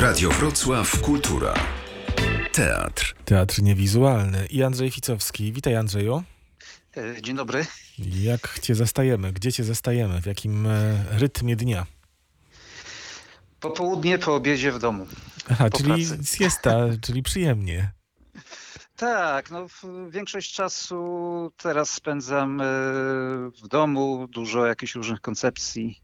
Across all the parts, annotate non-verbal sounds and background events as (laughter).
Radio Wrocław Kultura. Teatr. Teatr niewizualny. I Andrzej Ficowski. Witaj Andrzeju. E, dzień dobry. Jak cię zastajemy? Gdzie cię zastajemy? W jakim e, rytmie dnia? Popołudnie po obiedzie w domu. Aha, po czyli pracy. siesta, (laughs) czyli przyjemnie. Tak, no większość czasu teraz spędzam e, w domu, dużo jakichś różnych koncepcji,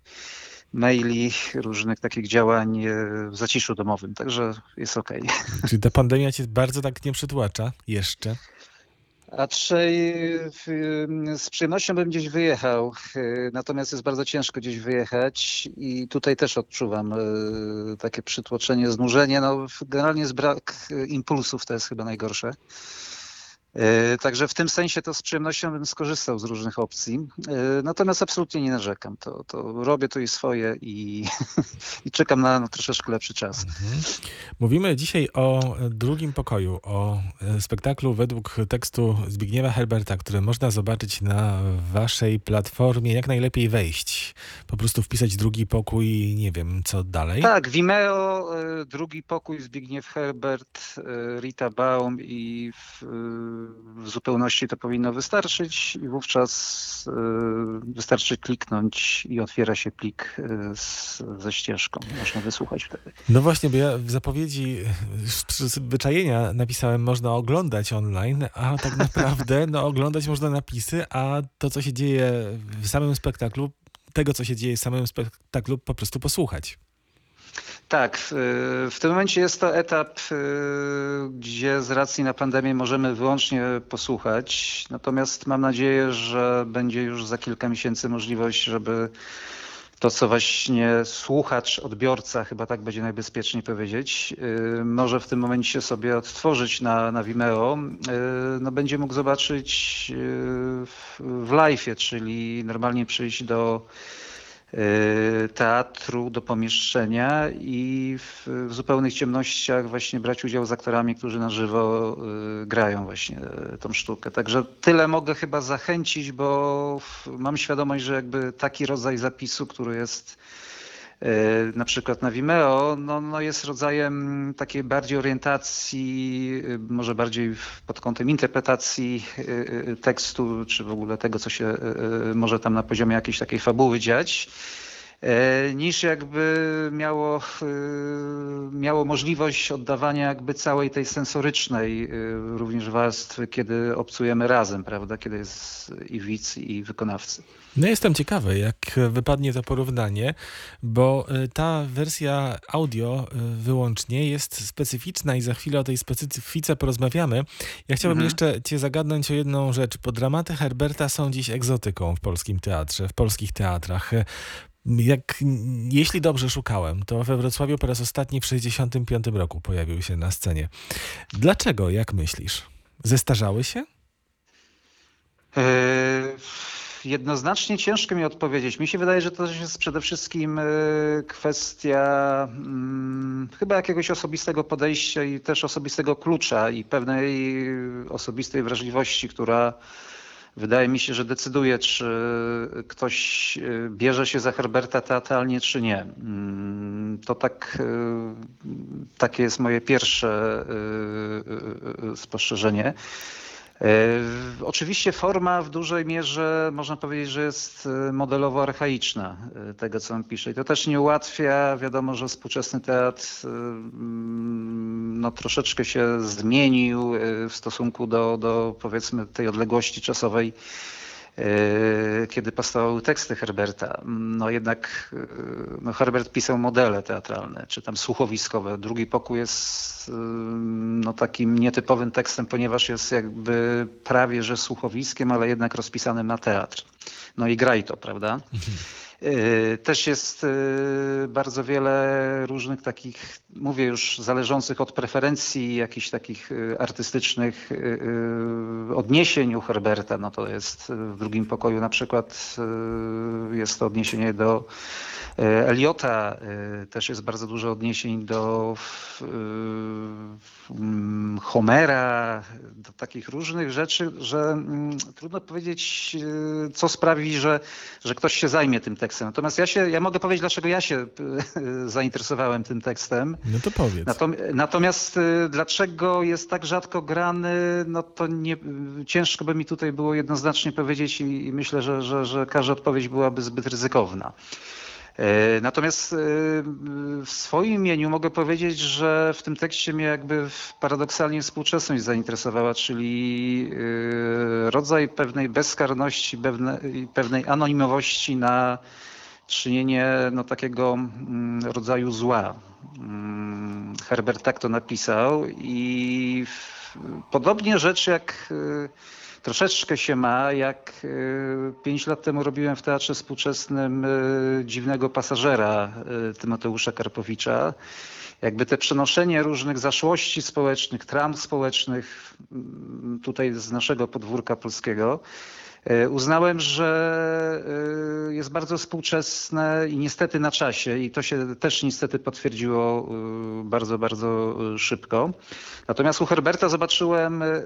maili, różnych takich działań e, w zaciszu domowym, także jest okej. (laughs) Czyli ta pandemia cię bardzo tak nie przytłacza jeszcze? Raczej w- z przyjemnością bym gdzieś wyjechał, e, natomiast jest bardzo ciężko gdzieś wyjechać i tutaj też odczuwam e, takie przytłoczenie, znużenie. No, generalnie jest brak impulsów, to jest chyba najgorsze. E, Także w tym sensie to z przyjemnością bym skorzystał z różnych opcji. E, Natomiast absolutnie nie narzekam. To, to robię tu i swoje i, (laughs) i czekam na, na troszeczkę lepszy czas. Mhm. Mówimy dzisiaj o drugim pokoju, o e, spektaklu według tekstu Zbigniewa Herberta, który można zobaczyć na waszej platformie. Jak najlepiej wejść? Po prostu wpisać drugi pokój i nie wiem, co dalej? Tak, Vimeo, drugi pokój Zbigniew Herbert, Rita Baum i w, w zupełności to powinno wystarczyć i wówczas e, wystarczy kliknąć i otwiera się plik e, z, ze ścieżką. Można wysłuchać wtedy. No właśnie, bo ja w zapowiedzi e, z przyzwyczajenia napisałem, można oglądać online, a tak naprawdę no, oglądać można napisy, a to, co się dzieje w samym spektaklu, tego, co się dzieje w samym spektaklu, po prostu posłuchać. Tak, w, tym momencie jest to etap, e, gdzie z racji na pandemię możemy wyłącznie posłuchać. Natomiast mam nadzieję, że będzie już za kilka miesięcy możliwość, żeby to, co właśnie słuchacz, odbiorca, chyba tak będzie najbezpieczniej powiedzieć, e, może w tym momencie sobie odtworzyć na, na Vimeo, e, no będzie mógł zobaczyć w, w live'ie, czyli normalnie przyjść do teatru, do pomieszczenia i w, w zupełnych ciemnościach właśnie brać udział z aktorami, którzy na żywo e, grają właśnie e, tą sztukę. Także tyle mogę chyba zachęcić, bo mam świadomość, że jakby taki rodzaj zapisu, który jest na przykład na Vimeo, no, no jest rodzajem takiej bardziej orientacji, e, może bardziej pod kątem interpretacji e, e, tekstu, czy w ogóle tego, co się e, e, może tam na poziomie jakiejś takiej fabuły dziać, e, niż jakby miało, e, miało możliwość oddawania jakby całej tej sensorycznej e, również warstwy, kiedy obcujemy razem, prawda, kiedy jest i widz, i wykonawcy. No jestem ciekawy, jak wypadnie to porównanie, bo ta wersja audio wyłącznie jest specyficzna i za chwilę o tej specyfice porozmawiamy. Ja chciałbym Mhm. jeszcze cię zagadnąć o jedną rzecz, bo dramaty Herberta są dziś egzotyką w polskim teatrze, w polskich teatrach. Jak, jeśli dobrze szukałem, to we Wrocławiu po raz ostatni w 1965 roku pojawił się na scenie. Dlaczego, jak myślisz? Zestarzały się? E, Jednoznacznie ciężko mi odpowiedzieć. Mi się wydaje, że to jest przede wszystkim e, kwestia mm, chyba jakiegoś osobistego podejścia i też osobistego klucza i pewnej osobistej wrażliwości, która wydaje mi się, że decyduje, czy ktoś e, bierze się za Herberta teatralnie, czy nie. Mm, To tak, e, takie jest moje pierwsze e, spostrzeżenie. E, Oczywiście forma w dużej mierze można powiedzieć, że jest e, modelowo archaiczna e, tego, co on pisze. I to też nie ułatwia. Wiadomo, że współczesny teatr mm, no, troszeczkę się zmienił w stosunku do, do powiedzmy tej odległości czasowej, kiedy powstawały teksty Herberta. No jednak e, no, Herbert pisał modele teatralne, czy tam słuchowiskowe. Drugi pokój jest e, no, takim nietypowym tekstem, ponieważ jest jakby prawie że słuchowiskiem, ale jednak rozpisanym na teatr. No i graj to, prawda? E, Też jest e, bardzo wiele różnych takich, mówię już, zależących od preferencji jakichś takich e, artystycznych odniesień u Herberta. No to jest w drugim pokoju na przykład jest to odniesienie do Eliota e, też jest bardzo dużo odniesień do e, Homera, do takich różnych rzeczy, że mm, trudno powiedzieć, e, co sprawi, że, że ktoś się zajmie tym tekstem. Natomiast ja się, ja mogę powiedzieć, dlaczego ja się e, zainteresowałem tym tekstem. No to powiedz. Natom- Natomiast dlaczego jest tak rzadko grany, no to nie, ciężko by mi tutaj było jednoznacznie powiedzieć i, i myślę, że, że, że każda odpowiedź byłaby zbyt ryzykowna. E, Natomiast y, w swoim imieniu mogę powiedzieć, że w tym tekście mnie jakby paradoksalnie współczesność zainteresowała, czyli y, rodzaj pewnej bezkarności, pewne- pewnej anonimowości na czynienie no, takiego mm, rodzaju zła. Mm, Herbert tak to napisał i podobnie rzecz jak troszeczkę się ma, jak y, pięć lat temu robiłem w Teatrze Współczesnym y, Dziwnego Pasażera y, Tymoteusza Karpowicza. Jakby te przenoszenie różnych zaszłości społecznych, tram społecznych mm, tutaj z naszego podwórka polskiego, Uznałem, że e, jest bardzo współczesne i niestety na czasie i to się też niestety potwierdziło e, bardzo, bardzo e, szybko. Natomiast u Herberta zobaczyłem e, e,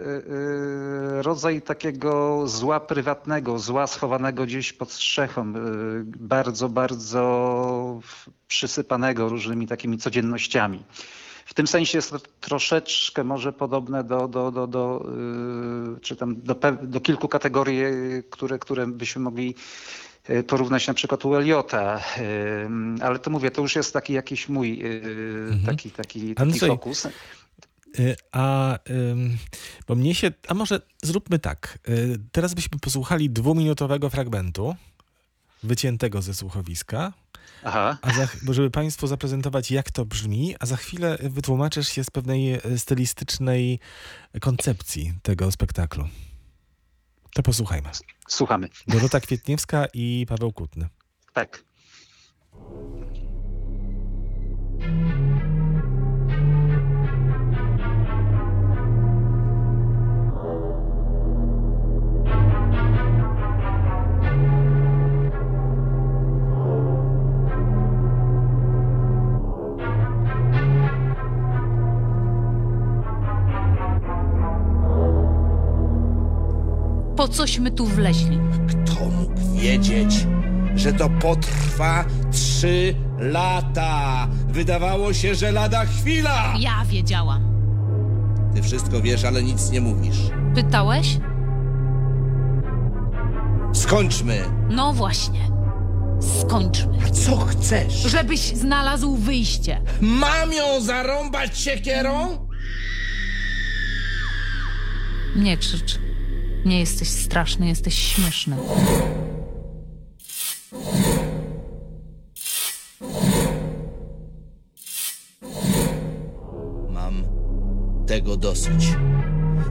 rodzaj takiego zła prywatnego, zła schowanego gdzieś pod strzechą, e, bardzo, bardzo przysypanego różnymi takimi codziennościami. W tym sensie jest to troszeczkę może podobne do, do, do, do, yy, czy tam do, do kilku kategorii, które, które byśmy mogli yy, porównać na przykład u Eliota. Yy, Ale to mówię, to już jest taki jakiś mój yy, taki, taki, taki fokus. Y, A, bo mnie się, a może zróbmy tak. Y, Teraz byśmy posłuchali dwuminutowego fragmentu wyciętego ze słuchowiska, Aha. a za, żeby Państwu zaprezentować, jak to brzmi, a za chwilę wytłumaczysz się z pewnej e, stylistycznej koncepcji tego spektaklu. To posłuchajmy. Słuchamy. Dorota Kwietniewska i Paweł Kutny. Tak. Po cośmy tu wleźli? Kto mógł wiedzieć, że to potrwa trzy lata? Wydawało się, że lada chwila. Ja wiedziałam. Ty wszystko wiesz, ale nic nie mówisz. Pytałeś? Skończmy. No właśnie. Skończmy. A co chcesz? Żebyś znalazł wyjście. Mam ją zarąbać siekierą? Nie krzycz. Nie jesteś straszny, jesteś śmieszny. Mam tego dosyć.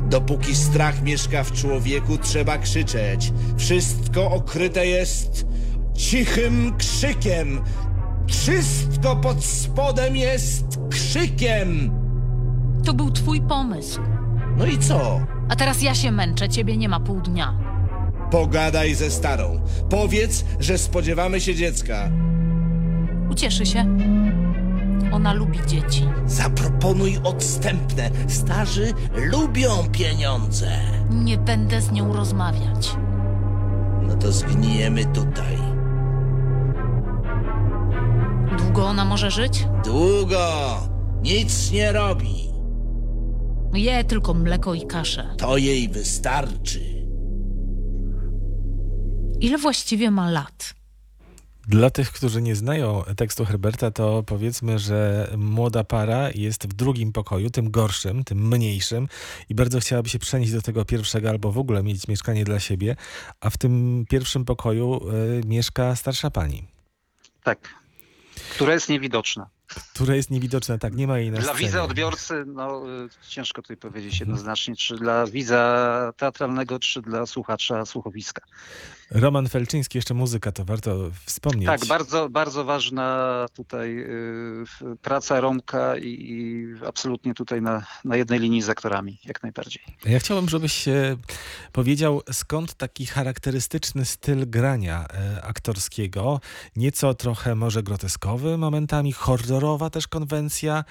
Dopóki strach mieszka w człowieku, trzeba krzyczeć. Wszystko okryte jest cichym krzykiem. Wszystko pod spodem jest krzykiem. To był twój pomysł. No i co? A teraz ja się męczę, ciebie nie ma pół dnia. Pogadaj ze starą. Powiedz, że spodziewamy się dziecka. Ucieszy się. Ona lubi dzieci. Zaproponuj odstępne. Starzy lubią pieniądze. Nie będę z nią rozmawiać. No to zgnijemy tutaj. Długo ona może żyć? Długo. Nic nie robi. Je tylko mleko i kaszę. To jej wystarczy. Ile właściwie ma lat? Dla tych, którzy nie znają tekstu Herberta, to powiedzmy, że młoda para jest w drugim pokoju, tym gorszym, tym mniejszym i bardzo chciałaby się przenieść do tego pierwszego albo w ogóle mieć mieszkanie dla siebie, a w tym pierwszym pokoju y, mieszka starsza pani. Tak. Która jest niewidoczna. Które jest niewidoczne, tak, nie ma jej na Dla scenie. widza odbiorcy, no y, ciężko tutaj powiedzieć jednoznacznie, czy dla widza teatralnego, czy dla słuchacza słuchowiska. Roman Felczyński, jeszcze muzyka, to warto wspomnieć. Tak, bardzo, bardzo ważna tutaj y, praca Romka i, i absolutnie tutaj na, na jednej linii z aktorami, jak najbardziej. Ja chciałbym, żebyś powiedział, skąd taki charakterystyczny styl grania e, aktorskiego, nieco trochę może groteskowy momentami, horrorowa też konwencja,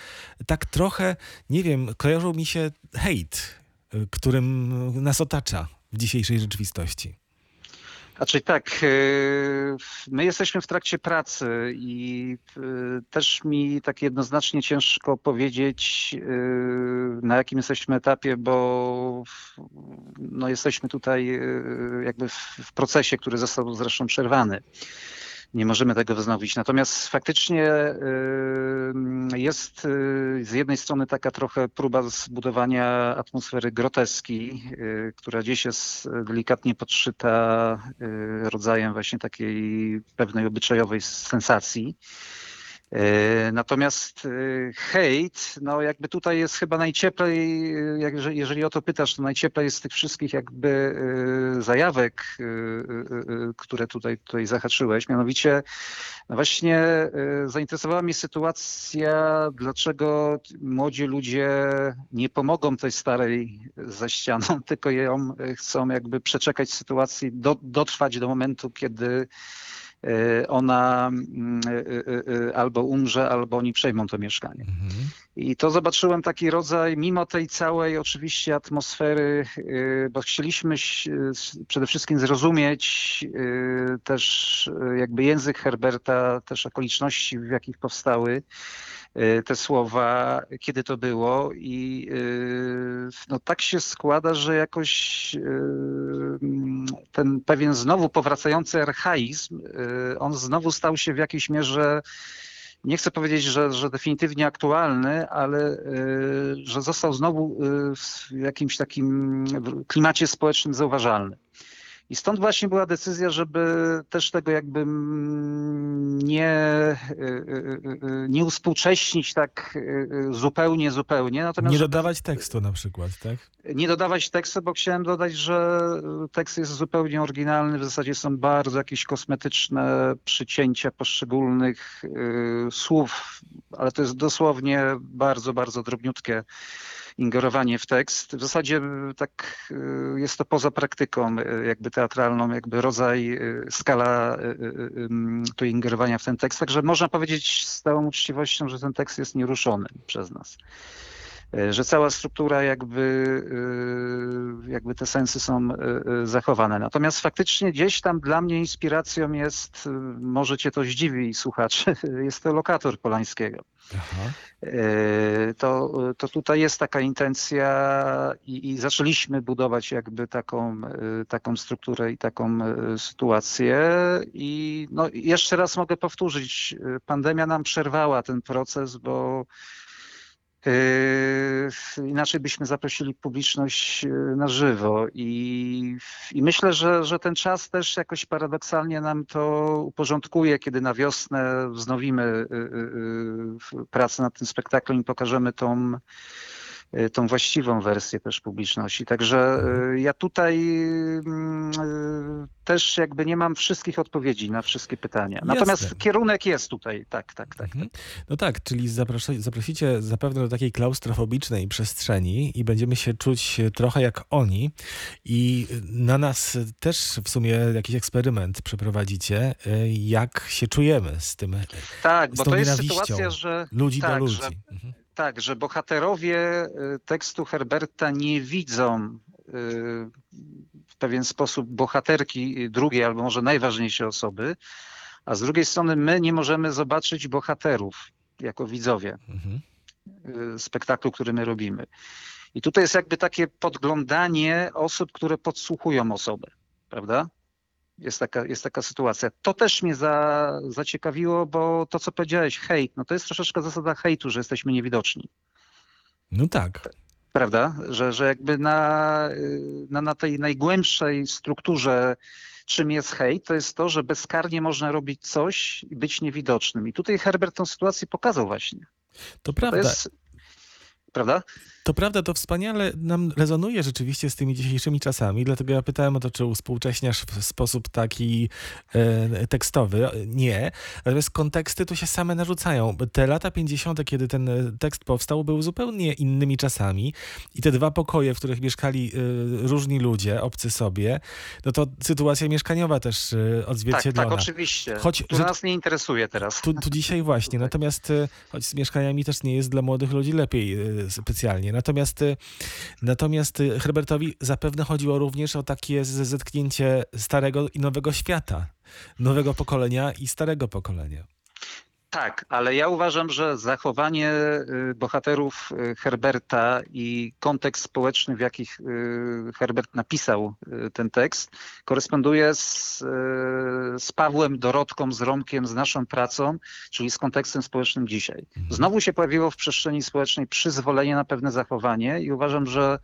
tak trochę, nie wiem, kojarzył mi się hejt, e, którym nas otacza w dzisiejszej rzeczywistości. Znaczy tak, y, my jesteśmy w trakcie pracy i y, też mi tak jednoznacznie ciężko powiedzieć, y, na jakim jesteśmy etapie, bo no jesteśmy tutaj y, jakby w procesie, który został zresztą przerwany. Nie możemy tego wznowić. Natomiast faktycznie y, jest y, z jednej strony taka trochę próba zbudowania atmosfery groteski, y, która gdzieś jest delikatnie podszyta rodzajem właśnie takiej pewnej obyczajowej sensacji. Y, Natomiast y, hejt, no jakby tutaj jest chyba najcieplej, jak, jeżeli- o to pytasz, to najcieplej jest z tych wszystkich jakby zajawek, które tutaj, tutaj zahaczyłeś. Mianowicie no właśnie zainteresowała mnie sytuacja, dlaczego młodzi ludzie nie pomogą tej starej za ścianą, (laughs) tylko ją chcą jakby przeczekać sytuacji, do, dotrwać do momentu, kiedy ona mm, y, y, y, albo umrze, albo oni przejmą to mieszkanie. Mhm. I to zobaczyłem taki rodzaj, mimo tej całej oczywiście atmosfery, y, bo chcieliśmy przede wszystkim zrozumieć y, też y, jakby język Herberta, też okoliczności, w jakich powstały y, te słowa, kiedy to było i y, no tak się składa, że jakoś y, ten pewien znowu powracający archaizm, y, on znowu stał się w jakiejś mierze nie chcę powiedzieć, że, że definitywnie aktualny, ale y, że został znowu y, w jakimś takim klimacie społecznym zauważalny. I stąd właśnie była decyzja, żeby też tego jakby nie, y, y, y, nie uspółcześnić tak zupełnie, zupełnie. Natomiast Nie dodawać tekstu na przykład, tak? nie dodawać tekstu, bo chciałem dodać, że tekst jest zupełnie oryginalny. W zasadzie są bardzo jakieś kosmetyczne przycięcia poszczególnych słów, ale to jest dosłownie bardzo, bardzo drobniutkie ingerowanie w tekst. W zasadzie y, tak y, jest to poza praktyką y, jakby teatralną, jakby rodzaj, skala tu ingerowania w ten tekst. Także można powiedzieć z całą uczciwością, że ten tekst jest nieruszony przez nas E, że cała struktura jakby, y, jakby te sensy są y, zachowane. Natomiast faktycznie gdzieś tam dla mnie inspiracją jest, może cię to zdziwi słuchaczy, (laughs) jest to lokator Polańskiego. Aha. E, To, to tutaj jest taka intencja i, i zaczęliśmy budować jakby taką, taką strukturę i taką sytuację. I no, jeszcze raz mogę powtórzyć, pandemia nam przerwała ten proces, bo Inaczej byśmy zaprosili publiczność yy, na żywo. I, i myślę, że, że ten czas też jakoś paradoksalnie nam to uporządkuje, kiedy na wiosnę wznowimy yy, yy, pracę nad tym spektaklem i pokażemy tą, yy, tą właściwą wersję też publiczności. Także yy, ja tutaj mm, yy, też jakby nie mam wszystkich odpowiedzi na wszystkie pytania. Natomiast Jasne. kierunek jest tutaj, tak, tak, tak. Mhm. No tak, czyli zaprosi, zaprosicie zapewne do takiej klaustrofobicznej przestrzeni i będziemy się czuć trochę jak oni. I na nas też w sumie jakiś eksperyment przeprowadzicie, y, jak się czujemy z tym Tak, Z bo tą to jest sytuacja, że ludzi do tak, ludzi. Że, Mhm. Tak, że bohaterowie y, tekstu Herberta nie widzą y, w pewien sposób bohaterki drugiej albo może najważniejszej osoby, a z drugiej strony my nie możemy zobaczyć bohaterów jako widzowie Mhm. y, spektaklu, który my robimy. I tutaj jest jakby takie podglądanie osób, które podsłuchują osobę, prawda? Jest taka, jest taka sytuacja. To też mnie za, zaciekawiło, bo to, co powiedziałeś, hejt, no to jest troszeczkę zasada hejtu, że jesteśmy niewidoczni, No tak. prawda? Że, że jakby na, na, na tej najgłębszej strukturze czym jest hejt, to jest to, że bezkarnie można robić coś i być niewidocznym. I tutaj Herbert tą sytuację pokazał właśnie. To To prawda. jest... Prawda? To prawda, to wspaniale nam rezonuje rzeczywiście z tymi dzisiejszymi czasami, dlatego ja pytałem o to, czy uspółcześniasz w sposób taki e, tekstowy. Nie, natomiast konteksty tu się same narzucają. Te lata 50., kiedy ten tekst powstał, były zupełnie innymi czasami i te dwa pokoje, w których mieszkali e, różni ludzie, obcy sobie, no to sytuacja mieszkaniowa też e, Tak, odzwierciedlona. tak, oczywiście. Choć, to że- nas nie interesuje teraz. Tu, tu dzisiaj właśnie, (laughs) natomiast e, choć z mieszkaniami też nie jest dla młodych ludzi lepiej e, specjalnie. Natomiast, e, natomiast e, Herbertowi zapewne chodziło również o takie zetknięcie starego i nowego świata. Nowego pokolenia i starego pokolenia. Tak, ale ja uważam, że zachowanie y, bohaterów y, Herberta i kontekst społeczny, w jakich y, Herbert napisał ten tekst, koresponduje z, z Pawłem, Dorotką, z Romkiem, z naszą pracą, czyli z kontekstem społecznym dzisiaj. Znowu się pojawiło w przestrzeni społecznej przyzwolenie na pewne zachowanie i uważam, że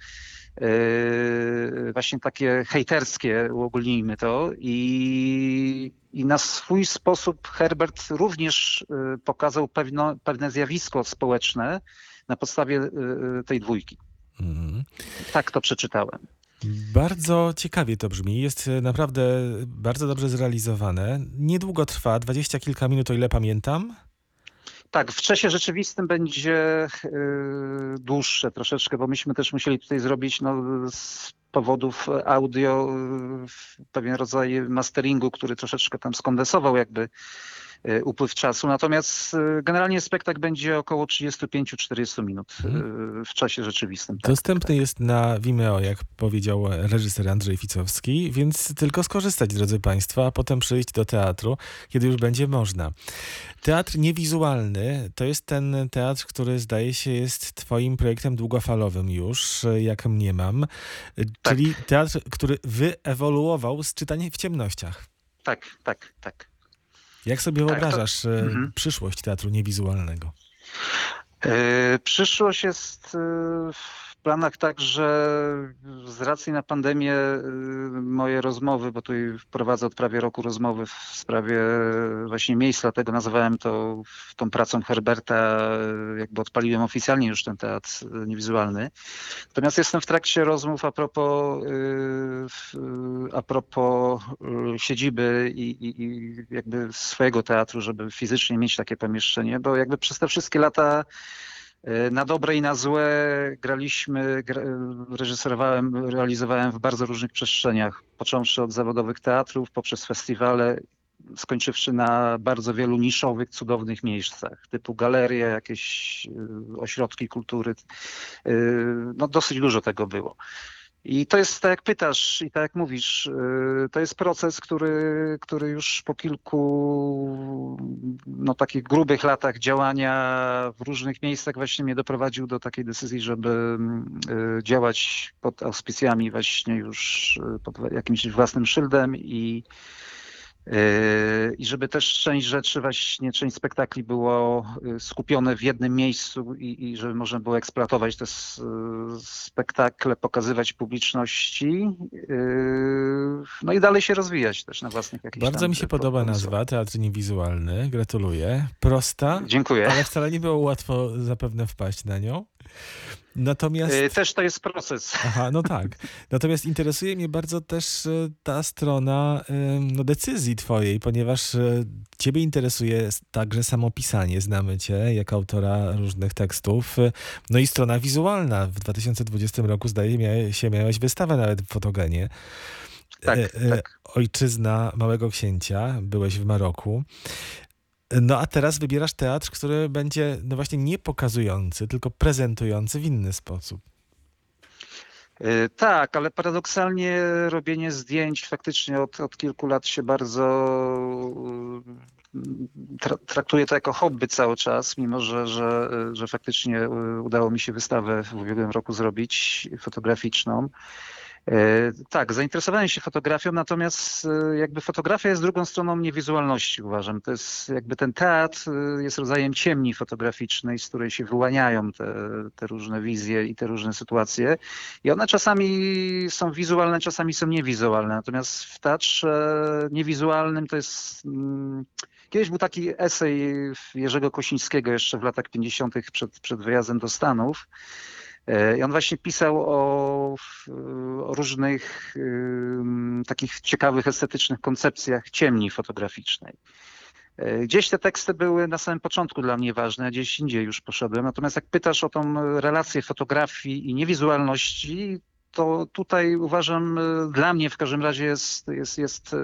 właśnie takie hejterskie, uogólnijmy to, i, i na swój sposób Herbert również y, pokazał pewno, pewne zjawisko społeczne na podstawie y, tej dwójki. Mhm. Tak to przeczytałem. Bardzo ciekawie to brzmi. Jest naprawdę bardzo dobrze zrealizowane. Niedługo trwa, dwadzieścia kilka minut, o ile pamiętam. Tak, w czasie rzeczywistym będzie y, dłuższe troszeczkę, bo myśmy też musieli tutaj zrobić no, z powodów audio y, pewien rodzaj masteringu, który troszeczkę tam skondensował jakby upływ czasu. Natomiast y, generalnie spektakl będzie około 35-40 minut y, w czasie rzeczywistym. Tak, Dostępny jest na Vimeo, jak powiedział reżyser Andrzej Ficowski, więc tylko skorzystać, drodzy Państwo, a potem przyjść do teatru, kiedy już będzie można. Teatr niewizualny to jest ten teatr, który zdaje się jest Twoim projektem długofalowym już, jak mniemam, czyli teatr, który wyewoluował z czytania w ciemnościach. tak, tak. tak. Jak sobie Tak, to- wyobrażasz e, Mhm. przyszłość teatru niewizualnego? E, Przyszłość jest e, planach tak, że z racji na pandemię e, moje rozmowy, bo tu prowadzę od prawie roku rozmowy w sprawie właśnie miejsc, dlatego nazwałem to tą pracą Herberta, e, jakby odpaliłem oficjalnie już ten teatr niewizualny. Natomiast jestem w trakcie rozmów a propos, a propos siedziby i, i, i jakby swojego teatru, żeby fizycznie mieć takie pomieszczenie, bo jakby przez te wszystkie lata na dobre i na złe graliśmy, gra, reżyserowałem, realizowałem w bardzo różnych przestrzeniach, począwszy od zawodowych teatrów, poprzez festiwale, skończywszy na bardzo wielu niszowych, cudownych miejscach, typu galerie, jakieś e, ośrodki kultury. E, No dosyć dużo tego było. I to jest tak jak pytasz i tak jak mówisz, yy, to jest proces, który, który już po kilku no, takich grubych latach działania w różnych miejscach właśnie mnie doprowadził do takiej decyzji, żeby yy, działać pod auspicjami właśnie już yy, pod jakimś własnym szyldem i I żeby też część rzeczy, właśnie część spektakli było yy, skupione w jednym miejscu i, i żeby można było eksploatować te yy, spektakle, pokazywać publiczności, yy, no i dalej się rozwijać też na własnych jakichś Bardzo mi się po- podoba pomysłach. nazwa, teatr niewizualny. Gratuluję. Prosta, Dziękuję. ale wcale nie było łatwo zapewne wpaść na nią. Natomiast. Yy, Też to jest proces. Aha, no tak. Natomiast interesuje mnie bardzo też e, ta strona em, no, decyzji twojej, ponieważ e, ciebie interesuje także samo pisanie. Znamy cię jako autora różnych tekstów. E, No i strona wizualna. W 2020 roku zdaje się miałeś wystawę nawet w fotogenie. Tak, E, e, tak. Ojczyzna Małego Księcia. Byłeś w Maroku. No a teraz wybierasz teatr, który będzie no właśnie nie pokazujący, tylko prezentujący w inny sposób. Yy, Tak, ale paradoksalnie robienie zdjęć faktycznie od, od kilku lat się bardzo yy, tra traktuję to jako hobby cały czas, mimo że, że, że faktycznie yy, udało mi się wystawę w ubiegłym roku zrobić fotograficzną. E, Tak, zainteresowałem się fotografią, natomiast e, jakby fotografia jest drugą stroną niewizualności, uważam. To jest jakby ten teatr e, jest rodzajem ciemni fotograficznej, z której się wyłaniają te, te różne wizje i te różne sytuacje. I one czasami są wizualne, czasami są niewizualne. Natomiast w teatrze niewizualnym to jest... mm, Kiedyś był taki esej Jerzego Kosińskiego jeszcze w latach 50. przed, przed wyjazdem do Stanów. E, I on właśnie pisał o, o różnych takich ciekawych, estetycznych koncepcjach ciemni fotograficznej. E, Gdzieś te teksty były na samym początku dla mnie ważne, a gdzieś indziej już poszedłem. Natomiast jak pytasz o tą relację fotografii i niewizualności, to tutaj uważam, e, dla mnie w każdym razie jest, jest, jest, e,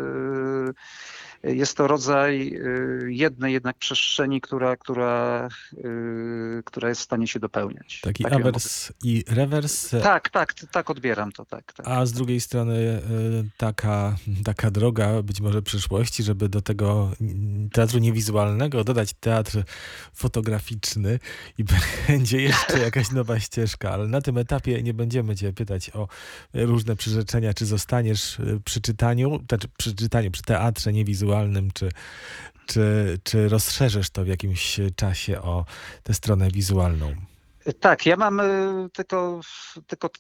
jest to rodzaj e, jednej jednak przestrzeni, która, która, e, która jest w stanie się dopełniać. Taki Tak awers i rewers. Tak, tak, tak odbieram to, tak. tak. A z drugiej strony y, taka, taka droga być może przyszłości, żeby do tego teatru niewizualnego dodać teatr fotograficzny i (laughs) będzie jeszcze jakaś nowa ścieżka, ale na tym etapie nie będziemy cię pytać o różne przyrzeczenia, czy zostaniesz y, przy czytaniu, znaczy przy czytaniu, przy teatrze niewizualnym, czy, czy, czy rozszerzysz to w jakimś czasie o tę stronę wizualną. Tak, ja mam y, tylko, tylko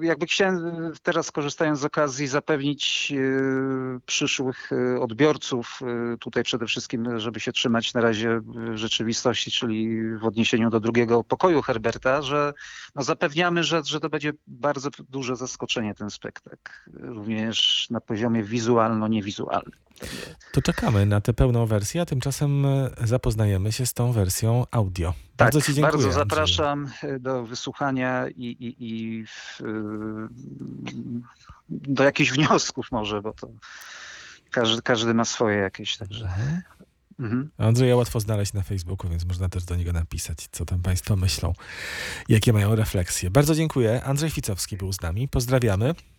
jakby chciałem y, teraz korzystając z okazji zapewnić y, przyszłych odbiorców tutaj przede wszystkim, żeby się trzymać na razie rzeczywistości, czyli w odniesieniu do drugiego pokoju Herberta, że no zapewniamy, że, że to będzie bardzo duże zaskoczenie ten spektakl, również na poziomie wizualno-niewizualnym. To czekamy na tę pełną wersję, a tymczasem e, zapoznajemy się z tą wersją audio. Tak, Bardzo Ci dziękuję. bardzo zapraszam y, do wysłuchania i, i, i w, y, do jakichś wniosków może, bo to każdy, każdy ma swoje jakieś, także. Mhm. Andrzeja łatwo znaleźć na Facebooku, więc można też do niego napisać, co tam Państwo myślą, jakie mają refleksje. Bardzo dziękuję. Andrzej Ficowski był z nami. Pozdrawiamy.